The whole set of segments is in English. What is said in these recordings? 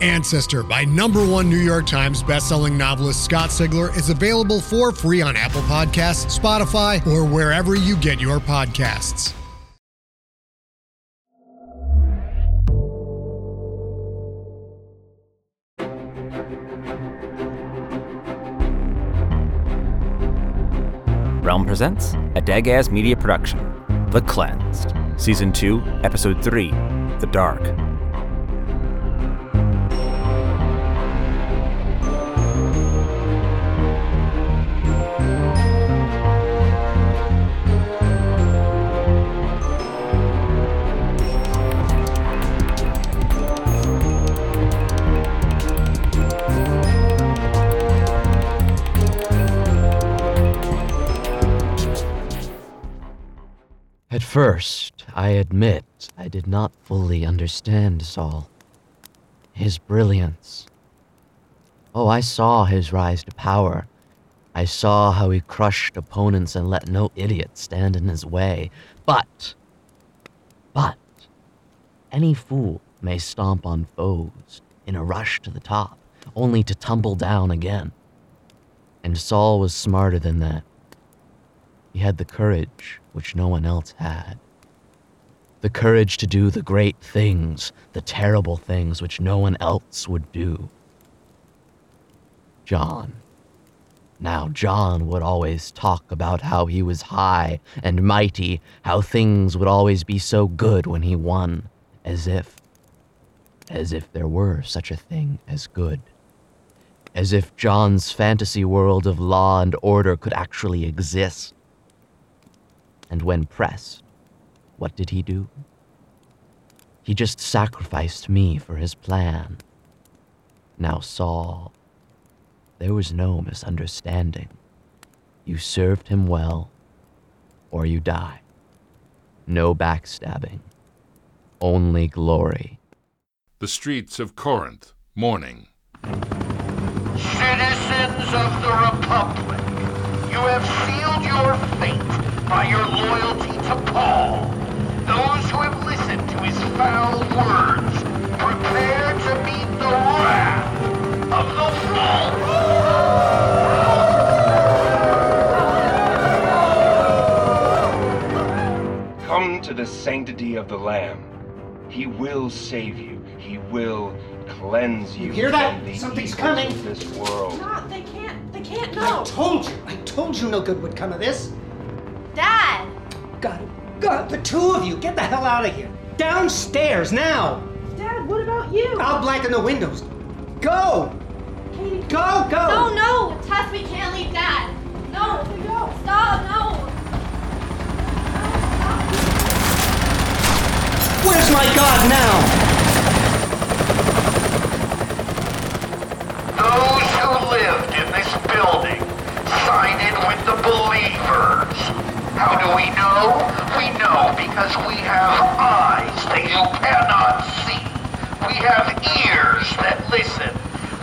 Ancestor by number one New York Times bestselling novelist Scott Sigler is available for free on Apple Podcasts, Spotify, or wherever you get your podcasts. Realm presents a Dagaz Media production, The Cleansed, Season 2, Episode 3, The Dark. First, I admit I did not fully understand Saul. His brilliance. Oh, I saw his rise to power. I saw how he crushed opponents and let no idiot stand in his way. But, but, any fool may stomp on foes in a rush to the top, only to tumble down again. And Saul was smarter than that. He had the courage which no one else had. The courage to do the great things, the terrible things which no one else would do. John. Now, John would always talk about how he was high and mighty, how things would always be so good when he won, as if, as if there were such a thing as good. As if John's fantasy world of law and order could actually exist. And when pressed, what did he do? He just sacrificed me for his plan. Now, Saul, there was no misunderstanding. You served him well, or you die. No backstabbing, only glory. The streets of Corinth, morning. Citizens of the Republic, you have sealed your fate by your loyalty to Paul. Those who have listened to his foul words, prepare to meet the wrath of the Come to the sanctity of the Lamb. He will save you. He will cleanse you. You hear that? from the Something's coming. Of this world. Not, they can't, they can't know. I told you, I told you no good would come of this. Dad! God, God, the two of you, get the hell out of here. Downstairs, now. Dad, what about you? I'll blacken the windows. Go! Katie. Go, go! No, no! Tess, we can't leave Dad! No! Go! Stop, no! Where's my God now? Those who lived in this building sided with the believers. How do we know? We know because we have eyes that you cannot see. We have ears that listen.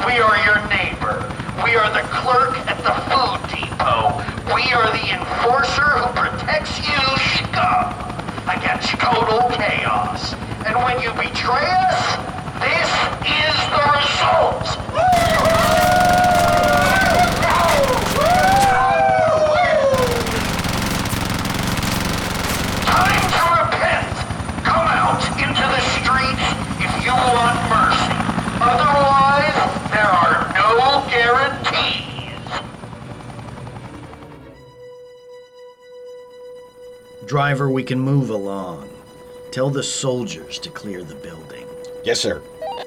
We are your neighbor. We are the clerk at the food depot. We are the enforcer who protects you, scum, against total chaos. And when you betray us, this is the result. Time to repent. Come out into the streets if you want mercy. Otherwise, there are no guarantees. Driver, we can move along. Tell the soldiers to clear the building. Yes, sir.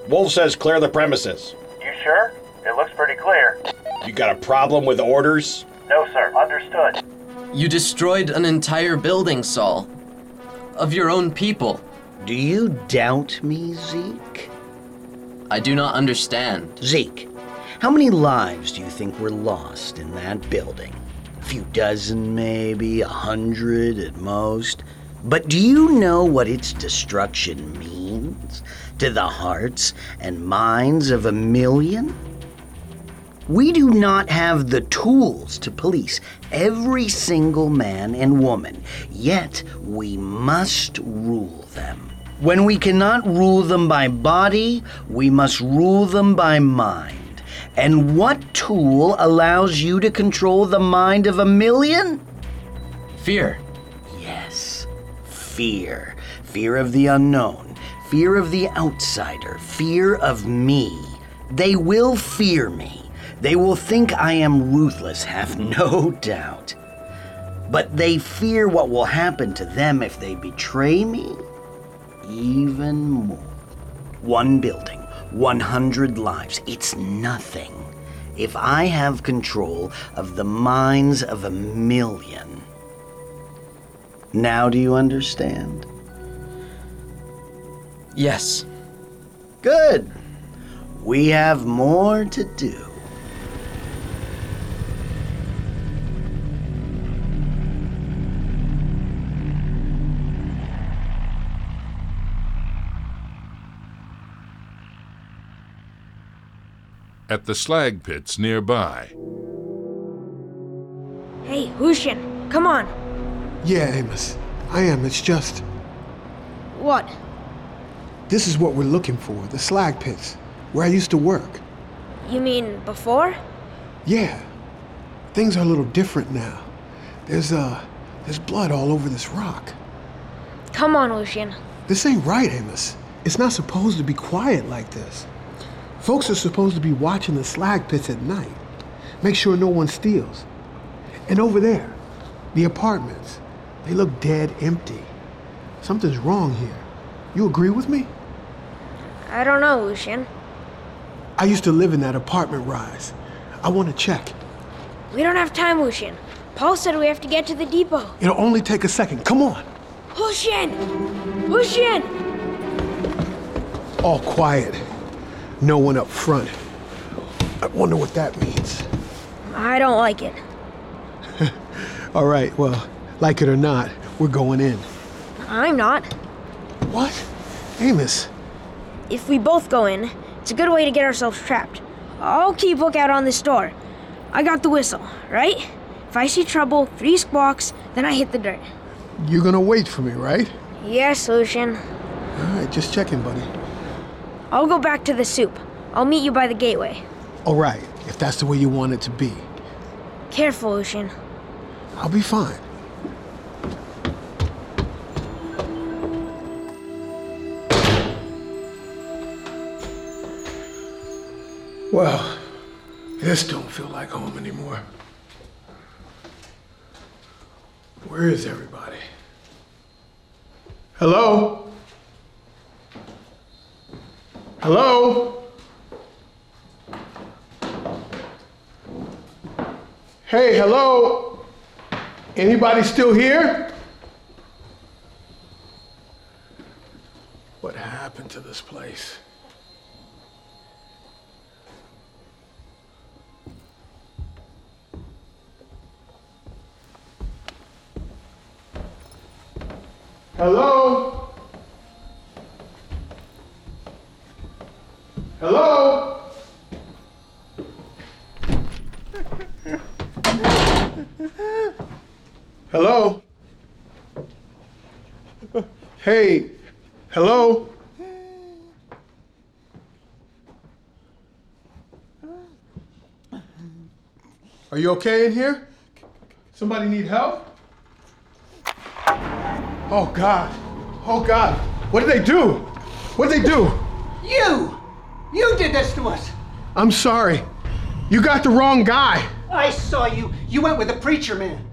Wolf says clear the premises. You sure? It looks pretty clear. You got a problem with orders? No, sir. Understood. You destroyed an entire building, Saul. Of your own people. Do you doubt me, Zeke? I do not understand. Zeke, how many lives do you think were lost in that building? A few dozen, maybe, a hundred at most. But do you know what its destruction means to the hearts and minds of a million? We do not have the tools to police every single man and woman, yet we must rule them. When we cannot rule them by body, we must rule them by mind. And what tool allows you to control the mind of a million? Fear. Yes, fear. Fear of the unknown, fear of the outsider, fear of me. They will fear me. They will think I am ruthless, have no doubt. But they fear what will happen to them if they betray me even more. One building, 100 lives. It's nothing if I have control of the minds of a million. Now, do you understand? Yes. Good. We have more to do. At the slag pits nearby, Hey, Lucian, come on. Yeah, Amos. I am. It's just. What? This is what we're looking for the slag pits, where I used to work. You mean before? Yeah. Things are a little different now. There's, uh, there's blood all over this rock. Come on, Lucian. This ain't right, Amos. It's not supposed to be quiet like this. Folks are supposed to be watching the slag pits at night. Make sure no one steals. And over there, the apartments, they look dead empty. Something's wrong here. You agree with me? I don't know, Lucian. I used to live in that apartment rise. I want to check. We don't have time, Lucian. Paul said we have to get to the depot. It'll only take a second. Come on. Lucian! Lucian! All quiet. No one up front. I wonder what that means. I don't like it. All right, well, like it or not, we're going in. I'm not. What? Amos. If we both go in, it's a good way to get ourselves trapped. I'll keep lookout on this door. I got the whistle, right? If I see trouble, three squawks, then I hit the dirt. You're gonna wait for me, right? Yes, Lucian. All right, just checking, buddy. I'll go back to the soup. I'll meet you by the gateway. All right, if that's the way you want it to be. Careful, Lucian. I'll be fine. Well, this don't feel like home anymore. Where is everybody? Hello? Hello? Hey, hello? Anybody still here? What happened to this place? Hello? Hello? Hello? Hey, hello? Are you okay in here? Somebody need help? Oh God. Oh God. What did they do? What did they do? You! You did this to us! I'm sorry. You got the wrong guy. I saw you. You went with the preacher man.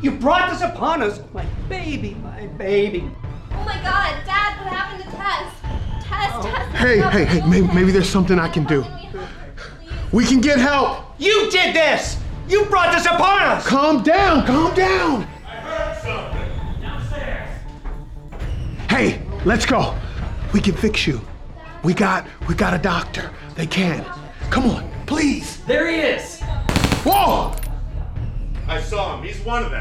You brought this upon us. My baby, my baby. Oh my god, Dad, what happened to Tess? Tess, oh. Tess. Hey, hey, hey, maybe, maybe there's something I can do. We can get help. You did this! You brought this upon us! Calm down, calm down. I heard something downstairs. Hey, let's go. We can fix you. We got we got a doctor. They can. Come on, please. There he is! Whoa! I saw him. He's one of them.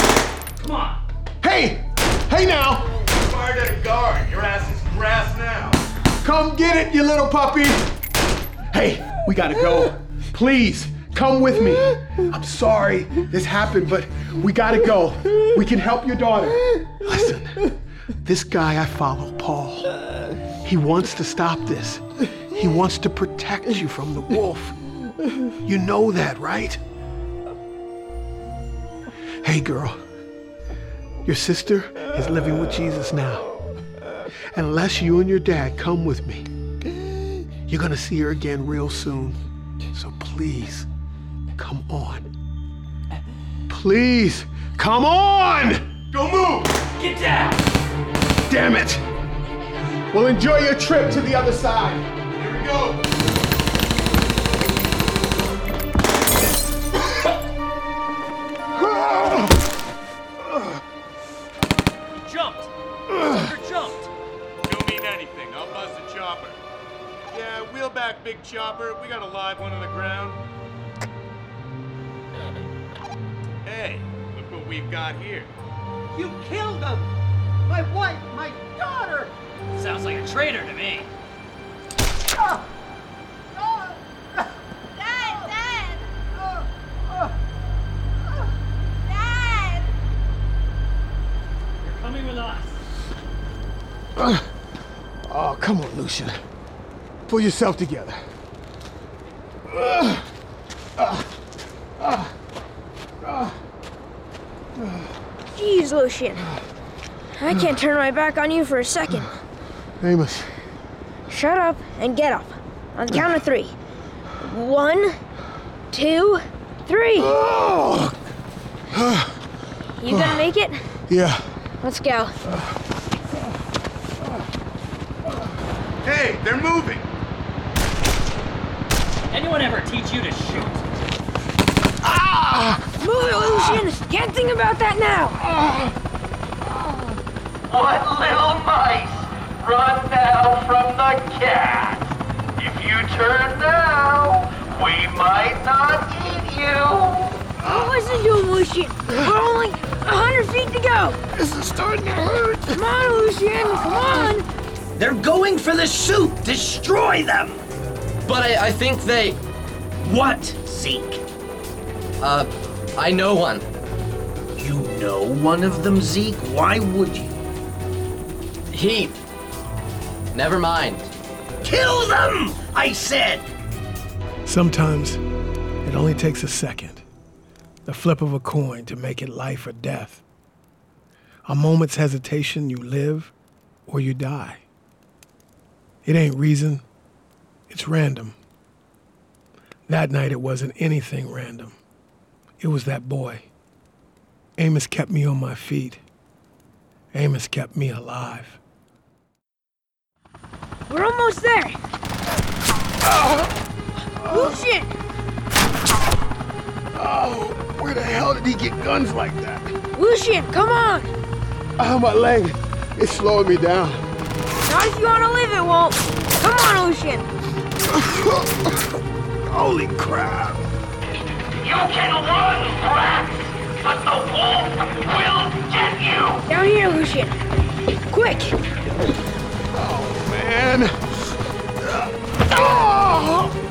Come on. Hey! Hey now! Fire that guard. Your ass is grass now. Come get it, you little puppy! Hey, we gotta go. Please, come with me. I'm sorry this happened, but we gotta go. We can help your daughter. Listen, this guy I follow, Paul, he wants to stop this. He wants to protect you from the wolf. You know that, right? Hey, girl. Your sister is living with Jesus now. Unless you and your dad come with me, you're gonna see her again real soon. So please, come on. Please, come on! Don't move! Get down! Damn it! Well, enjoy your trip to the other side. Here we go. Jumped! Sucker jumped! Don't mean anything. I'll buzz the chopper. Yeah, wheel back, big chopper. We got a live one on the ground. Hey, look what we've got here. You killed him! My wife, traitor to me. Dad, Dad! Dad! You're coming with us. Oh, come on, Lucian. Pull yourself together. Jeez, Lucian. I can't turn my back on you for a second. Amos, Shut up and get up. On the count of three. One, two, three. You gonna make it? yeah. Let's go. Hey, they're moving. Anyone ever teach you to shoot? Ah! Move it, Lucian! Can't think about that now! What little mice? Run now from the cat. If you turn now, we might not eat you. Listen to him, Lucian! We're only a hundred feet to go! This is starting to hurt. Come on, Lucian! Come on! They're going for the soup. Destroy them. But I, I think they. What, Zeke? Uh, I know one. You know one of them, Zeke? Why would you? He. Never mind. Kill them! I said! Sometimes it only takes a second, the flip of a coin to make it life or death. A moment's hesitation, you live or you die. It ain't reason, it's random. That night it wasn't anything random. It was that boy. Amos kept me on my feet. Amos kept me alive. We're almost there! Oh, Lucian! Oh, where the hell did he get guns like that? Lucian, come on! Oh, my leg. It's slowing me down. Not if you want to live, it won't. Come on, Lucian! Holy crap. You can run, rat, but the wolf will get you. Down here, Lucian. Quick! Man. Come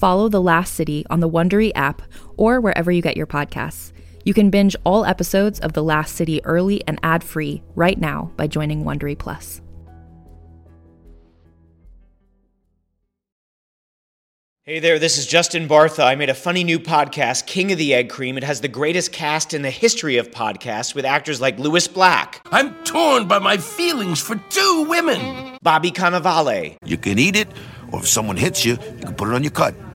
Follow The Last City on the Wondery app or wherever you get your podcasts. You can binge all episodes of The Last City early and ad-free right now by joining Wondery Plus. Hey there, this is Justin Bartha. I made a funny new podcast, King of the Egg Cream. It has the greatest cast in the history of podcasts with actors like Lewis Black. I'm torn by my feelings for two women. Bobby Cannavale. You can eat it, or if someone hits you, you can put it on your cut.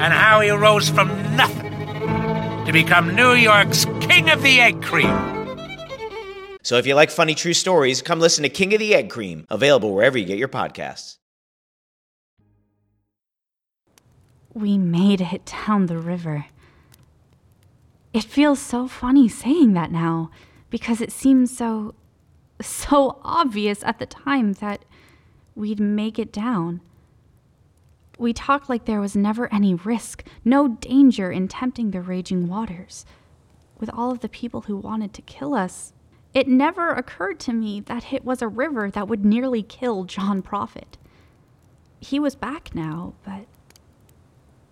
and how he rose from nothing to become New York's King of the Egg Cream. So if you like funny true stories, come listen to King of the Egg Cream, available wherever you get your podcasts. We made it down the river. It feels so funny saying that now because it seems so so obvious at the time that we'd make it down. We talked like there was never any risk, no danger in tempting the raging waters. With all of the people who wanted to kill us, it never occurred to me that it was a river that would nearly kill John Prophet. He was back now, but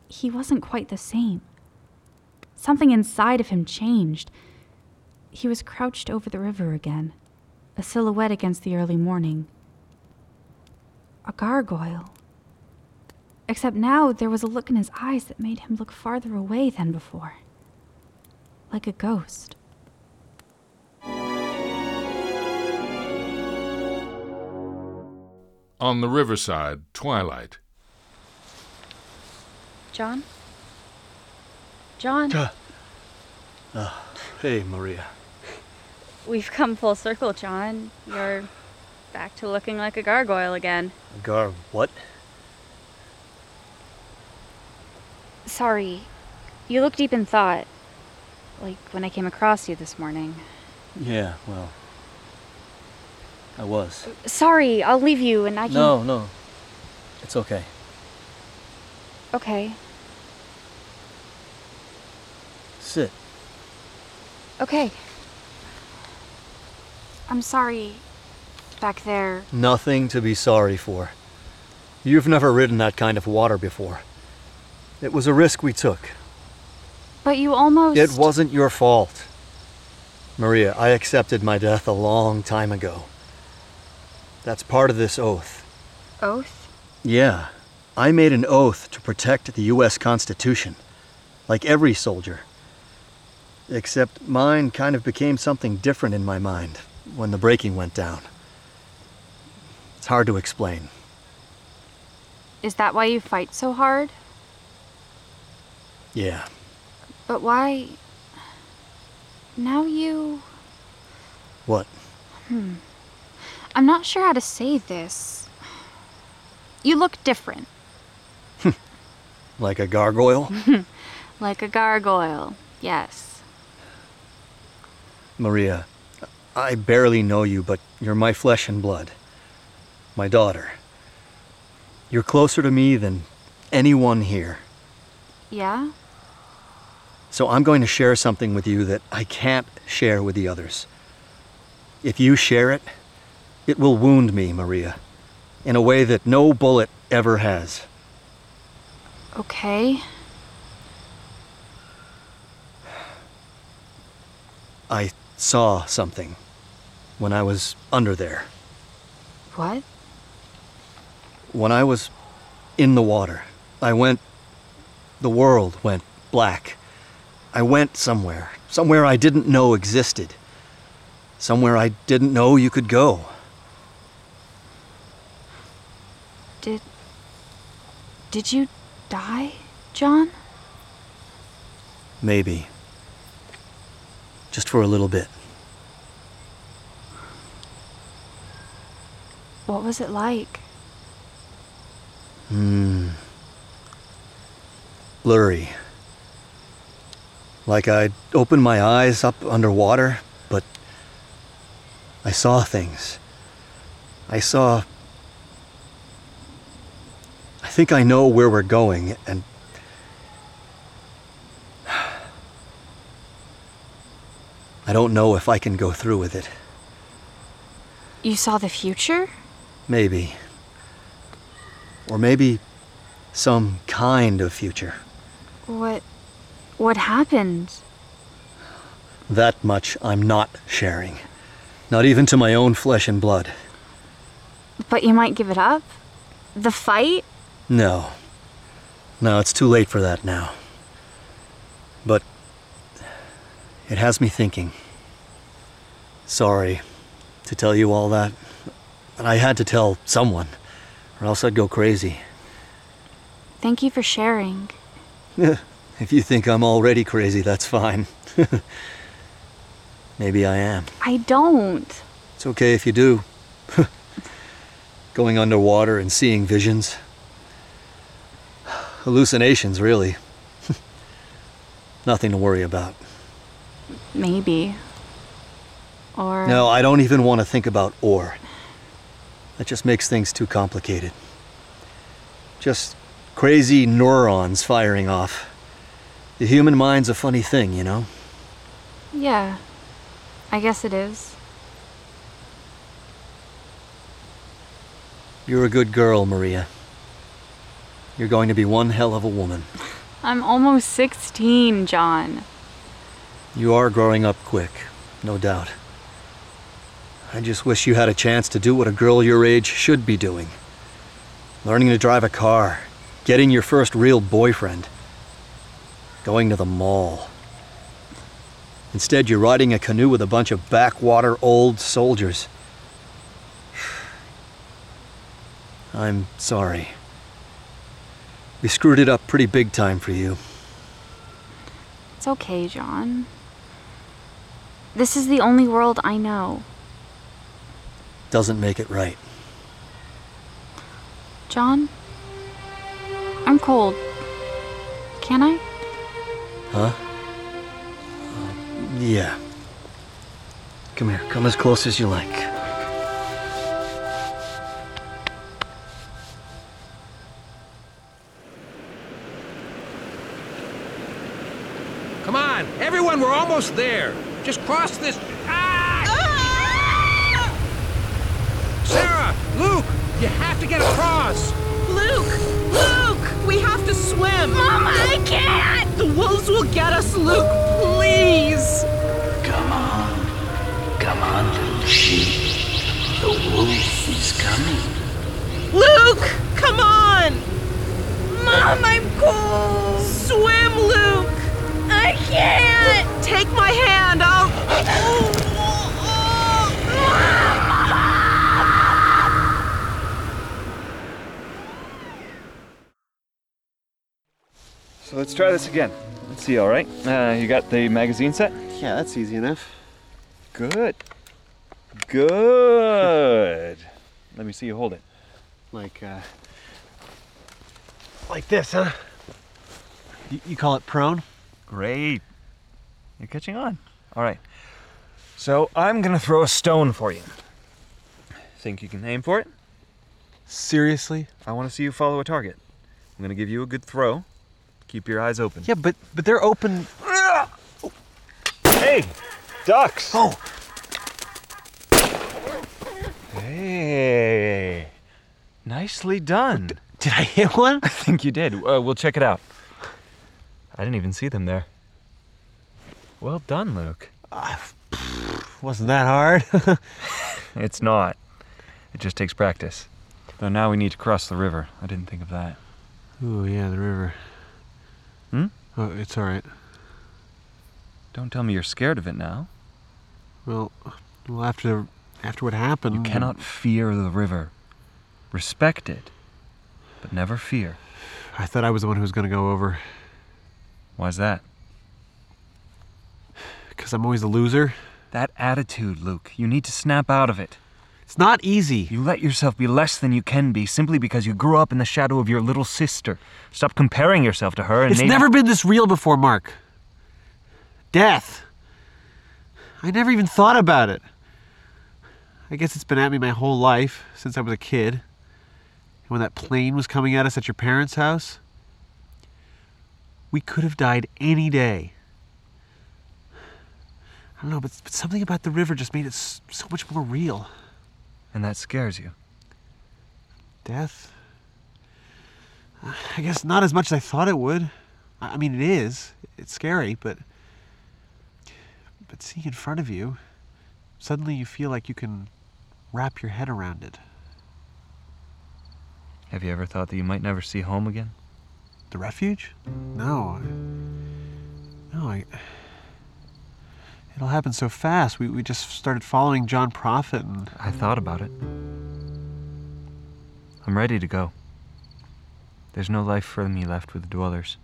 he wasn't quite the same. Something inside of him changed. He was crouched over the river again, a silhouette against the early morning. A gargoyle. Except now there was a look in his eyes that made him look farther away than before. Like a ghost. On the riverside, twilight. John? John? Uh, uh, hey, Maria. We've come full circle, John. You're back to looking like a gargoyle again. A Gar, what? Sorry. You look deep in thought. Like when I came across you this morning. Yeah, well. I was. Sorry, I'll leave you and I can. No, no. It's okay. Okay. Sit. Okay. I'm sorry. Back there. Nothing to be sorry for. You've never ridden that kind of water before. It was a risk we took. But you almost. It wasn't your fault. Maria, I accepted my death a long time ago. That's part of this oath. Oath? Yeah. I made an oath to protect the U.S. Constitution. Like every soldier. Except mine kind of became something different in my mind when the breaking went down. It's hard to explain. Is that why you fight so hard? Yeah. But why. Now you. What? Hmm. I'm not sure how to say this. You look different. Like a gargoyle? like a gargoyle, yes. Maria, I barely know you, but you're my flesh and blood. My daughter. You're closer to me than anyone here. Yeah? So I'm going to share something with you that I can't share with the others. If you share it, it will wound me, Maria, in a way that no bullet ever has. Okay. I saw something when I was under there. What? When I was in the water, I went. The world went black. I went somewhere, somewhere I didn't know existed. Somewhere I didn't know you could go. Did. Did you die, John? Maybe. Just for a little bit. What was it like? Hmm. Blurry. Like I'd opened my eyes up underwater, but I saw things. I saw. I think I know where we're going, and. I don't know if I can go through with it. You saw the future? Maybe. Or maybe some kind of future. What. What happened? That much I'm not sharing. Not even to my own flesh and blood. But you might give it up? The fight? No. No, it's too late for that now. But it has me thinking. Sorry to tell you all that, but I had to tell someone, or else I'd go crazy. Thank you for sharing. if you think I'm already crazy, that's fine. Maybe I am. I don't. It's okay if you do. Going underwater and seeing visions. Hallucinations, really. Nothing to worry about. Maybe. Or. No, I don't even want to think about or. That just makes things too complicated. Just crazy neurons firing off. The human mind's a funny thing, you know? Yeah. I guess it is. You're a good girl, Maria. You're going to be one hell of a woman. I'm almost 16, John. You are growing up quick, no doubt. I just wish you had a chance to do what a girl your age should be doing learning to drive a car, getting your first real boyfriend, going to the mall. Instead, you're riding a canoe with a bunch of backwater old soldiers. I'm sorry. We screwed it up pretty big time for you. It's okay, John. This is the only world I know. Doesn't make it right. John? I'm cold. Can I? Huh? Uh, yeah. Come here. Come as close as you like. Come on, everyone, we're almost there. Just cross this. Ah! Sarah, Luke, you have to get across. Luke! Luke! We have to swim! Mama, I can't! The wolves will get us, Luke! Please! Come on. Come on, little sheep. The wolf is coming. Luke! Come on! Mom, I'm cold! Let's try this again. Let's see, all right? Uh, you got the magazine set? Yeah, that's easy enough. Good. Good. Let me see you hold it. Like, uh. Like this, huh? You, you call it prone? Great. You're catching on. All right. So I'm gonna throw a stone for you. Think you can aim for it? Seriously? I want to see you follow a target. I'm gonna give you a good throw. Keep your eyes open. Yeah, but but they're open. Hey, ducks. Oh. Hey. Nicely done. Did I hit one? I think you did. Uh, we'll check it out. I didn't even see them there. Well done, Luke. Uh, wasn't that hard? it's not. It just takes practice. Though now we need to cross the river. I didn't think of that. Ooh, yeah, the river. Hmm? Oh, it's all right. Don't tell me you're scared of it now. Well, well, after after what happened, You cannot fear the river. Respect it, but never fear. I thought I was the one who was going to go over. Why's that? Because I'm always a loser. That attitude, Luke. You need to snap out of it. It's not easy. You let yourself be less than you can be simply because you grew up in the shadow of your little sister. Stop comparing yourself to her and It's never been this real before, Mark. Death. I never even thought about it. I guess it's been at me my whole life since I was a kid. And when that plane was coming at us at your parents' house, we could have died any day. I don't know, but, but something about the river just made it so much more real. And that scares you. Death? I guess not as much as I thought it would. I mean, it is. It's scary, but. But seeing in front of you, suddenly you feel like you can wrap your head around it. Have you ever thought that you might never see home again? The refuge? No. No, I. It all happened so fast. We, we just started following John Prophet and. I thought about it. I'm ready to go. There's no life for me left with the dwellers.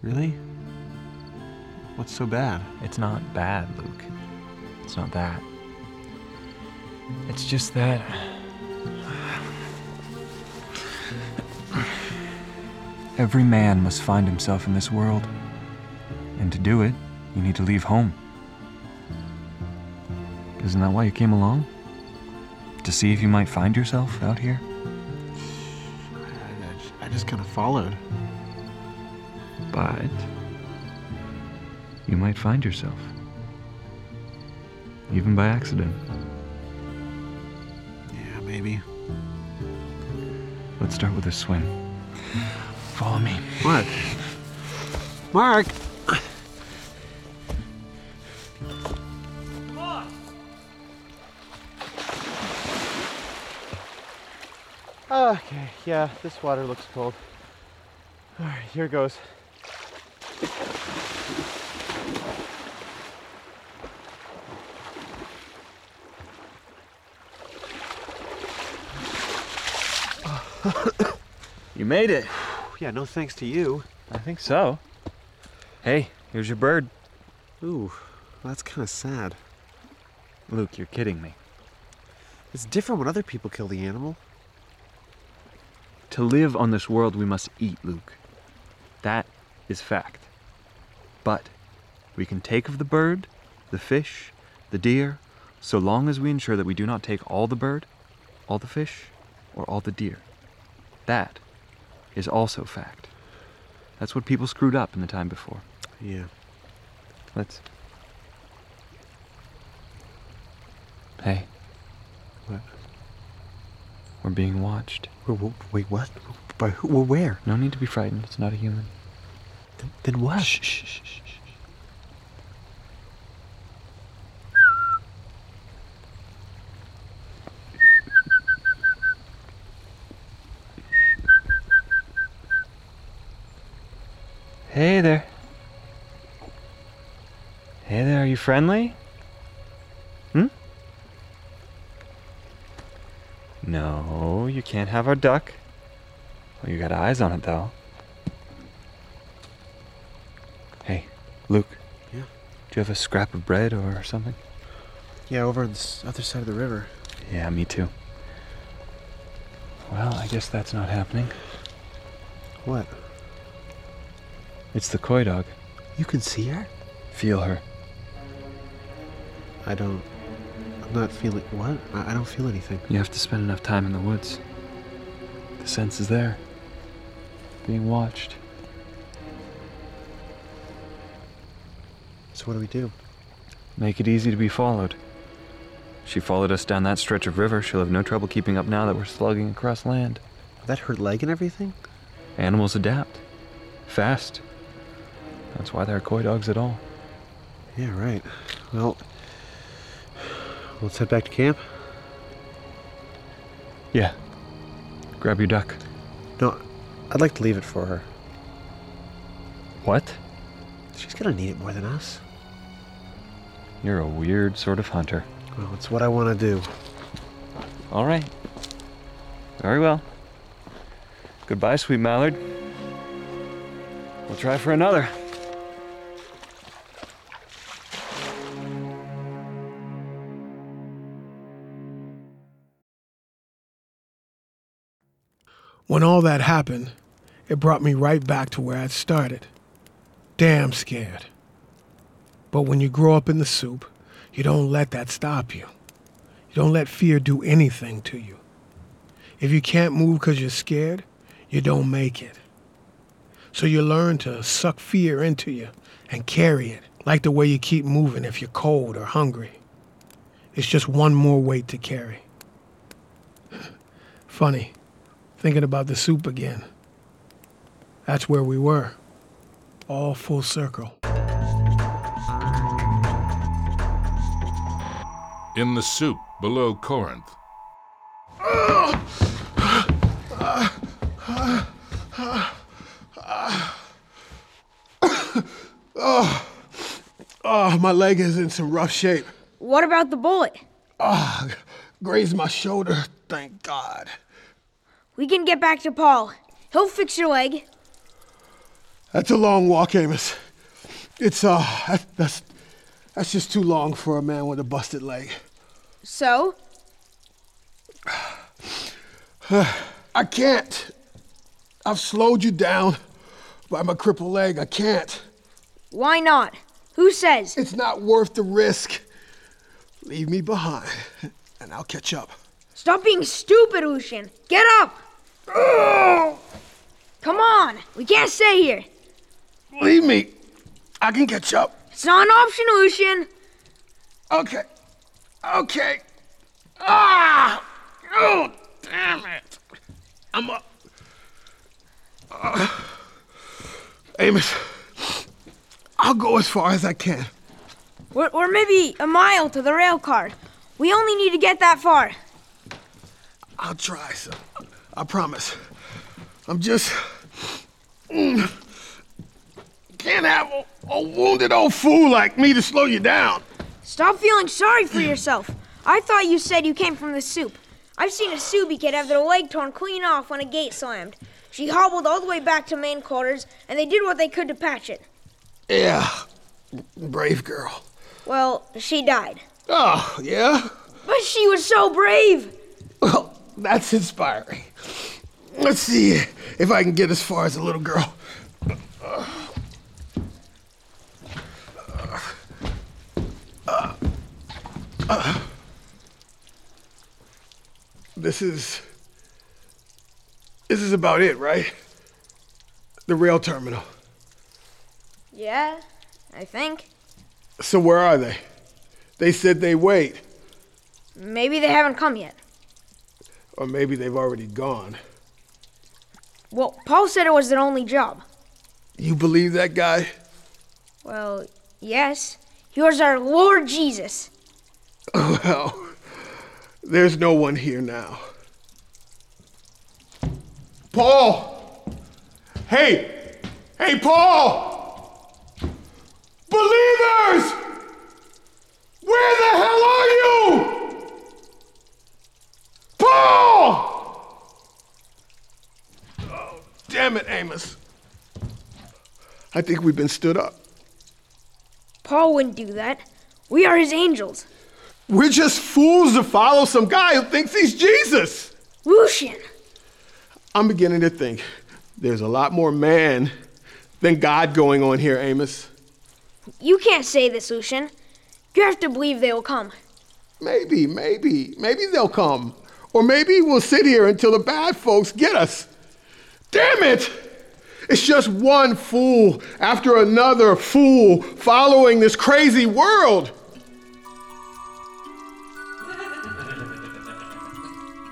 Really? What's so bad? It's not bad, Luke. It's not that. It's just that. Every man must find himself in this world. And to do it, you need to leave home. Isn't that why you came along? To see if you might find yourself out here? I just, I just kind of followed. But you might find yourself. Even by accident. Yeah, maybe. Let's start with a swim. Follow me. What? Mark! Okay, yeah, this water looks cold. Alright, here goes. You made it. Yeah, no thanks to you. I think so. Hey, here's your bird. Ooh, that's kind of sad. Luke, you're kidding me. It's different when other people kill the animal. To live on this world, we must eat, Luke. That is fact. But we can take of the bird, the fish, the deer, so long as we ensure that we do not take all the bird, all the fish, or all the deer. That is also fact. That's what people screwed up in the time before. Yeah. Let's. Hey. What? We're being watched. Wait, what? By who? Well, where? No need to be frightened. It's not a human. Then, then what? Shh, shh, shh, shh. Hey there. Hey there, are you friendly? Can't have our duck. Well, you got eyes on it, though. Hey, Luke. Yeah? Do you have a scrap of bread or something? Yeah, over on this other side of the river. Yeah, me too. Well, I guess that's not happening. What? It's the coydog. You can see her? Feel her. I don't. I'm not feeling. What? I, I don't feel anything. You have to spend enough time in the woods. The sense is there. Being watched. So what do we do? Make it easy to be followed. She followed us down that stretch of river. She'll have no trouble keeping up now that we're slugging across land. That hurt leg and everything? Animals adapt. Fast. That's why they're coydogs at all. Yeah, right. Well, let's head back to camp. Yeah. Grab your duck. No, I'd like to leave it for her. What? She's gonna need it more than us. You're a weird sort of hunter. Well, it's what I want to do. All right. Very well. Goodbye, sweet mallard. We'll try for another. That happened, it brought me right back to where I'd started. Damn scared. But when you grow up in the soup, you don't let that stop you. You don't let fear do anything to you. If you can't move because you're scared, you don't make it. So you learn to suck fear into you and carry it, like the way you keep moving if you're cold or hungry. It's just one more weight to carry. Funny, thinking about the soup again. That's where we were, all full circle. In the soup below Corinth. Oh, oh, my leg is in some rough shape. What about the bullet? Ah, grazed my shoulder, thank God. We can get back to Paul. He'll fix your leg. That's a long walk, Amos. It's, uh, that, that's, that's just too long for a man with a busted leg. So? I can't. I've slowed you down by my crippled leg. I can't. Why not? Who says? It's not worth the risk. Leave me behind, and I'll catch up. Stop being stupid, Lucian. Get up! Come on, we can't stay here. Leave me. I can catch up. It's not an option, Lucian. Okay. Okay. Ah! Oh, damn it. I'm up. Uh, Amos, I'll go as far as I can. We're, we're maybe a mile to the rail car. We only need to get that far. I'll try, son. I promise. I'm just. Mm, can't have a, a wounded old fool like me to slow you down. Stop feeling sorry for yourself. I thought you said you came from the soup. I've seen a Subi kid have their leg torn clean off when a gate slammed. She hobbled all the way back to main quarters, and they did what they could to patch it. Yeah, brave girl. Well, she died. Oh, yeah? But she was so brave. Well, that's inspiring. Let's see if I can get as far as the little girl. This is. This is about it, right? The rail terminal. Yeah, I think. So where are they? They said they wait. Maybe they haven't come yet. Or maybe they've already gone. Well, Paul said it was their only job. You believe that guy? Well, yes. He was our Lord Jesus. Well, there's no one here now. Paul! Hey! Hey, Paul! Believers! Where the hell are you? Paul! Oh, damn it, Amos. I think we've been stood up. Paul wouldn't do that. We are his angels. We're just fools to follow some guy who thinks he's Jesus. Lucian. I'm beginning to think there's a lot more man than God going on here, Amos. You can't say this, Lucian. You have to believe they will come. Maybe, maybe, maybe they'll come. Or maybe we'll sit here until the bad folks get us. Damn it! It's just one fool after another fool following this crazy world.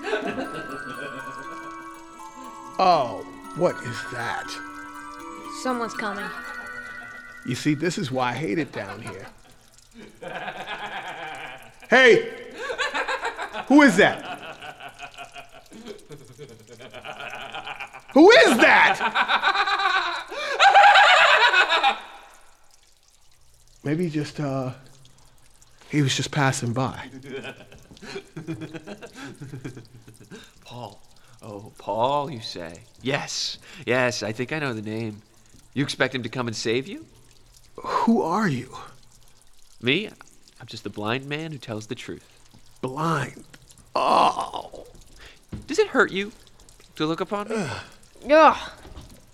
Oh, what is that? Someone's coming. You see, this is why I hate it down here. Hey! Who is that? Who is that? Maybe just, uh, he was just passing by. Paul. Oh, Paul, you say? Yes, yes, I think I know the name. You expect him to come and save you? Who are you? Me? I'm just the blind man who tells the truth. Blind? Oh. Does it hurt you to look upon me? Ugh.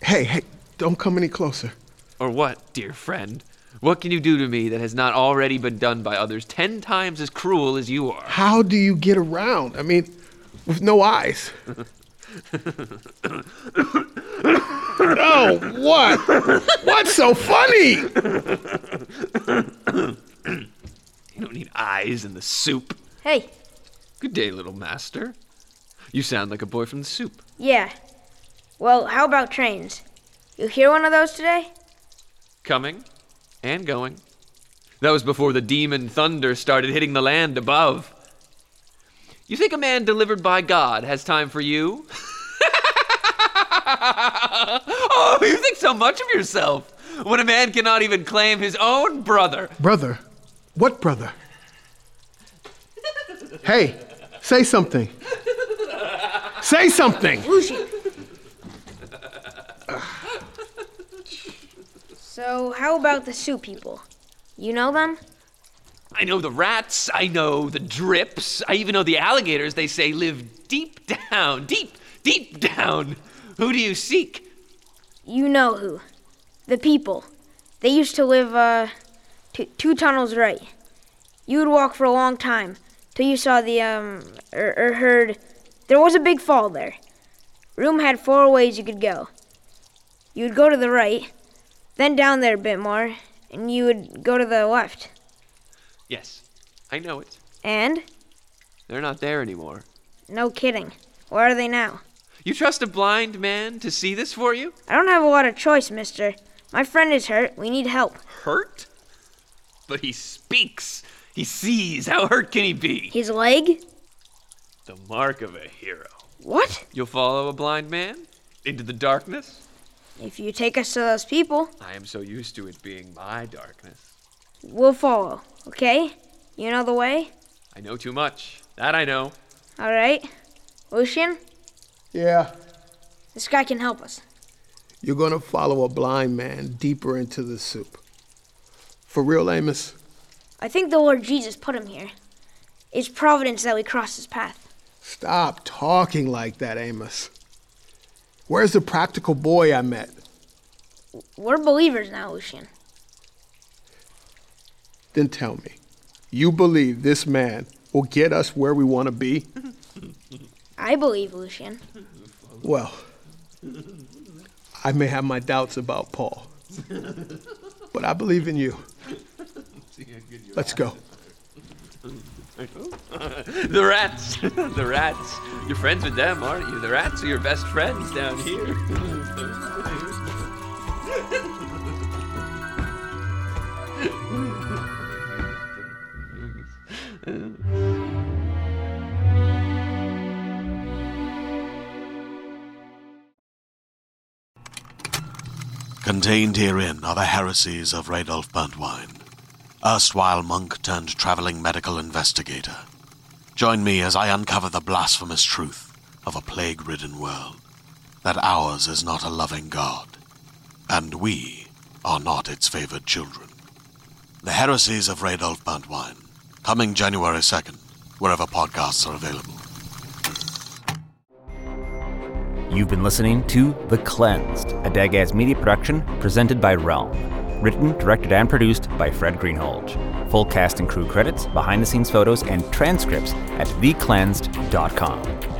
Hey, hey, don't come any closer. Or what, dear friend? What can you do to me that has not already been done by others ten times as cruel as you are? How do you get around? I mean, with no eyes. oh, what? What's so funny? You don't need eyes in the soup. Hey, Good day, little master. You sound like a boy from the soup. yeah. Well, how about trains? You hear one of those today? Coming and going. That was before the demon thunder started hitting the land above. You think a man delivered by God has time for you? oh, you think so much of yourself when a man cannot even claim his own brother. Brother? What brother? Hey, say something. Say something. So, how about the Sioux people? You know them? I know the rats, I know the drips, I even know the alligators they say live deep down, deep, deep down. Who do you seek? You know who. The people. They used to live, uh, two, two tunnels right. You would walk for a long time till you saw the, um, or, or heard. There was a big fall there. Room had four ways you could go. You would go to the right, then down there a bit more, and you would go to the left. Yes, I know it. And? They're not there anymore. No kidding. Where are they now? You trust a blind man to see this for you? I don't have a lot of choice, mister. My friend is hurt. We need help. Hurt? But he speaks. He sees. How hurt can he be? His leg? The mark of a hero. What? You'll follow a blind man? Into the darkness? If you take us to those people, I am so used to it being my darkness. we'll follow, okay? You know the way? I know too much. That I know. All right. Lucian, Yeah, this guy can help us. you're gonna follow a blind man deeper into the soup. For real, Amos? I think the Lord Jesus put him here. It's providence that we cross his path. Stop talking like that, Amos. Where's the practical boy I met? We're believers now, Lucian. Then tell me, you believe this man will get us where we want to be? I believe, Lucian. Well, I may have my doubts about Paul, but I believe in you. Let's go. the rats. the rats. You're friends with them, aren't you? The rats are your best friends down here. Contained herein are the heresies of Radolf Burntwine, erstwhile monk turned traveling medical investigator. Join me as I uncover the blasphemous truth of a plague ridden world that ours is not a loving God, and we are not its favored children. The heresies of Radolf Burntwine, coming January 2nd, wherever podcasts are available. You've been listening to The Cleansed, a Dagaz media production presented by Realm. Written, directed, and produced by Fred Greenhalgh. Full cast and crew credits, behind the scenes photos, and transcripts at thecleansed.com.